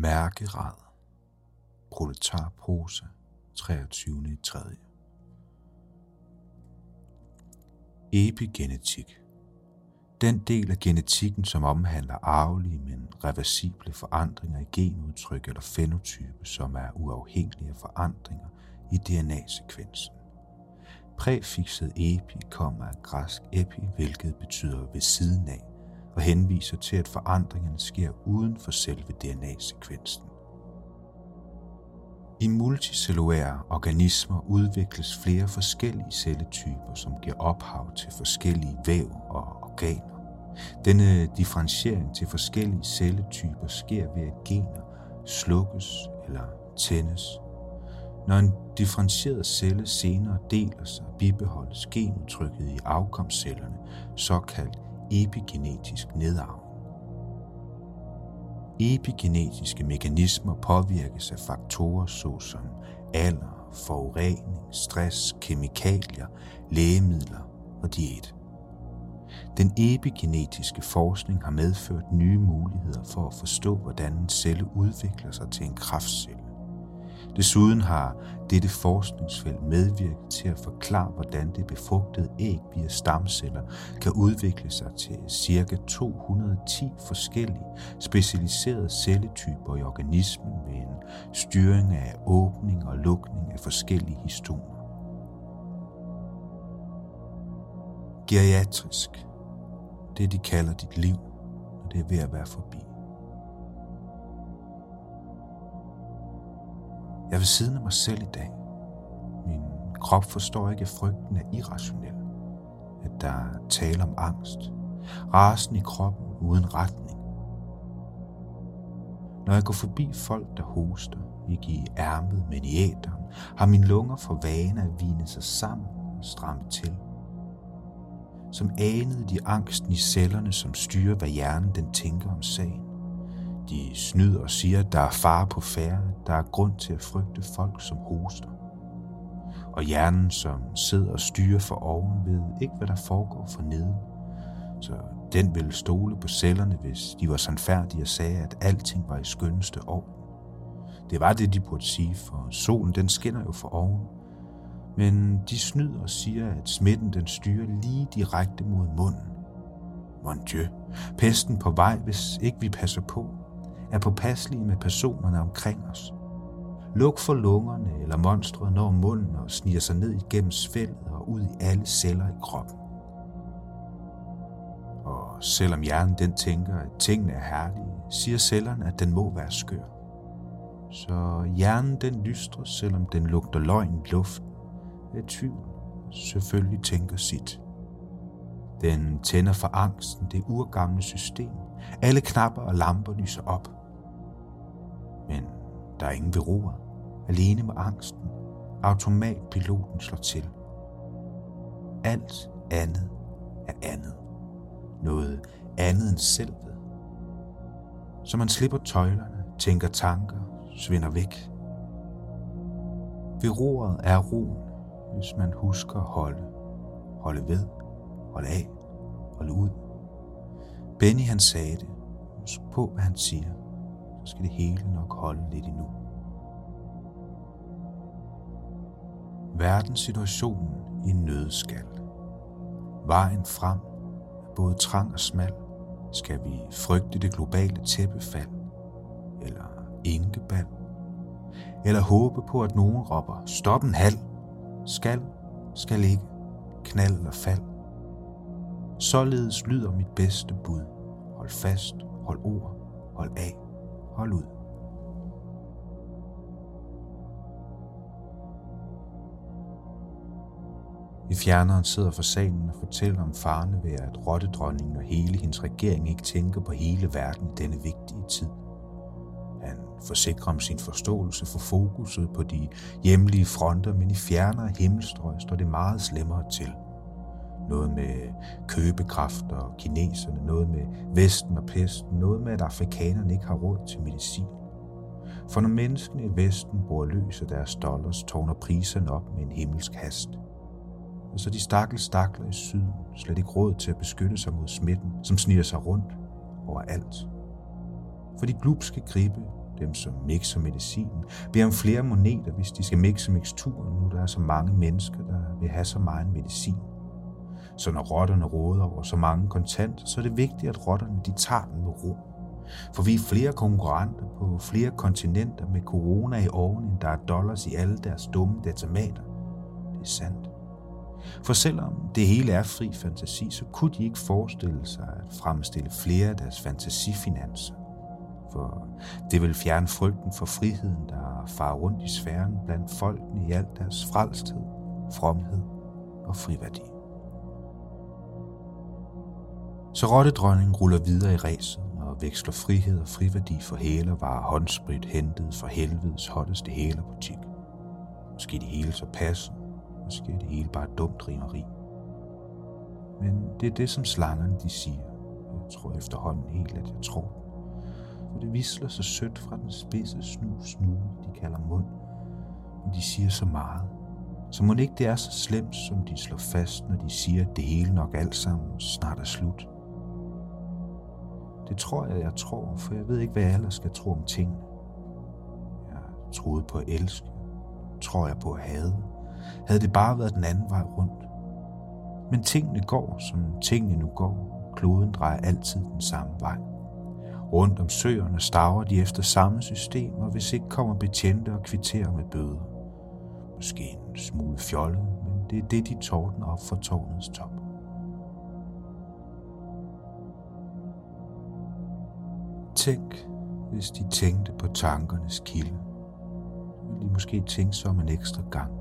Mærkerad. Proletarprosa. 23. 3. Epigenetik. Den del af genetikken, som omhandler arvelige, men reversible forandringer i genudtryk eller fenotype, som er uafhængige af forandringer i DNA-sekvensen. Præfikset epi kommer af græsk epi, hvilket betyder ved siden af, og henviser til, at forandringerne sker uden for selve DNA-sekvensen. I multicellulære organismer udvikles flere forskellige celletyper, som giver ophav til forskellige væv og organer. Denne differentiering til forskellige celletyper sker ved at gener slukkes eller tændes. Når en differentieret celle senere deler sig, bibeholdes genudtrykket i afkomstcellerne, såkaldt epigenetisk nedarvning. Epigenetiske mekanismer påvirkes af faktorer såsom alder, forurening, stress, kemikalier, lægemidler og diæt. Den epigenetiske forskning har medført nye muligheder for at forstå, hvordan en celle udvikler sig til en kraftcelle. Desuden har dette forskningsfelt medvirket til at forklare, hvordan det befrugtede æg via stamceller kan udvikle sig til ca. 210 forskellige specialiserede celletyper i organismen ved en styring af åbning og lukning af forskellige histoner. Geriatrisk. Det de kalder dit liv, når det er ved at være forbi. Jeg er ved siden af mig selv i dag. Min krop forstår ikke, at frygten er irrationel. At der er tale om angst. Rasen i kroppen uden retning. Når jeg går forbi folk, der hoster, ikke i ærmet, men i æderen, har mine lunger for vane at vine sig sammen og stramme til. Som anede de angsten i cellerne, som styrer, hvad hjernen den tænker om sagen. De snyder og siger, at der er fare på færre, der er grund til at frygte folk, som hoster. Og hjernen, som sidder og styrer for oven, ved ikke, hvad der foregår for neden. Så den ville stole på cellerne, hvis de var sandfærdige og sagde, at alting var i skønneste orden. Det var det, de burde sige, for solen den skinner jo for oven. Men de snyder og siger, at smitten den styrer lige direkte mod munden. Mon Dieu, pesten på vej, hvis ikke vi passer på er påpasselige med personerne omkring os. Luk for lungerne eller monstret når munden og sniger sig ned igennem svældet og ud i alle celler i kroppen. Og selvom hjernen den tænker, at tingene er herlige, siger cellerne, at den må være skør. Så hjernen den lystrer, selvom den lugter løgn i luften, er tvivl selvfølgelig tænker sit. Den tænder for angsten, det urgamle system. Alle knapper og lamper lyser op. Men der er ingen ved roret. Alene med angsten. Automatpiloten slår til. Alt andet er andet. Noget andet end selvet. Så man slipper tøjlerne, tænker tanker, svinder væk. Ved roret er roen, hvis man husker at holde. Holde ved, holde af, holde ud. Benny han sagde det. Husk på, hvad han siger skal det hele nok holde lidt endnu. Verdenssituationen i nødskal. Vejen frem er både trang og smal. Skal vi frygte det globale tæppefald? Eller inkebal? Eller håbe på, at nogen råber, stop en halv, skal, skal ikke, knald eller fald. Således lyder mit bedste bud. Hold fast, hold ord, hold af. Hold ud. I fjerneren sidder for salen og fortæller om farne ved, at rottedronningen og hele hendes regering ikke tænker på hele verden i denne vigtige tid. Han forsikrer om sin forståelse for fokuset på de hjemlige fronter, men i fjernere himmelstrøg står det meget slemmere til – noget med købekraft og kineserne, noget med Vesten og pesten, noget med, at afrikanerne ikke har råd til medicin. For når menneskene i Vesten bruger løs af deres dollars, tårner priserne op med en himmelsk hast. Og så de stakkels stakler i syden slet ikke råd til at beskytte sig mod smitten, som sniger sig rundt overalt. For de glupske gribe, dem som mixer medicinen, beder om flere moneter, hvis de skal mixe mixturen, nu der er så mange mennesker, der vil have så meget medicin. Så når rotterne råder over så mange kontanter, så er det vigtigt, at rotterne de tager den med ro. For vi er flere konkurrenter på flere kontinenter med corona i oven, end der er dollars i alle deres dumme datamater. Det er sandt. For selvom det hele er fri fantasi, så kunne de ikke forestille sig at fremstille flere af deres fantasifinanser. For det vil fjerne frygten for friheden, der farer rundt i sfæren blandt folkene i alt deres frelsthed, fromhed og friværdi. Så rottedronningen ruller videre i ræset og veksler frihed og friværdi for hæler var håndsprit hentet fra helvedes hotteste hælerbutik. Måske det hele så passer, måske det hele bare dumt rimeri. Men det er det, som slangerne de siger. Jeg tror efterhånden helt, at jeg tror For det visler så sødt fra den spidse snu snude, de kalder mund. Men de siger så meget. Så må det ikke det er så slemt, som de slår fast, når de siger, at det hele nok alt sammen snart er slut. Det tror jeg, jeg tror, for jeg ved ikke, hvad jeg ellers skal tro om tingene. Jeg troede på at elske. Tror jeg på at hade. Havde det bare været den anden vej rundt. Men tingene går, som tingene nu går. Kloden drejer altid den samme vej. Rundt om søerne staver de efter samme system, og hvis ikke kommer betjente og kvitterer med bøder. Måske en smule fjollet, men det er det, de tårten op for tårnets top. Tænk, hvis de tænkte på tankernes kilde. Ville de måske tænke sig om en ekstra gang.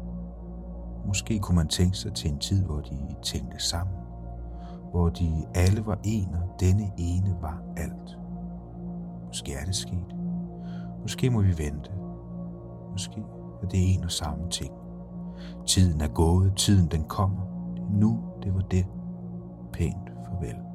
Måske kunne man tænke sig til en tid, hvor de tænkte sammen. Hvor de alle var en, og denne ene var alt. Måske er det sket. Måske må vi vente. Måske er det en og samme ting. Tiden er gået, tiden den kommer. Det er nu, det var det. Pænt farvel.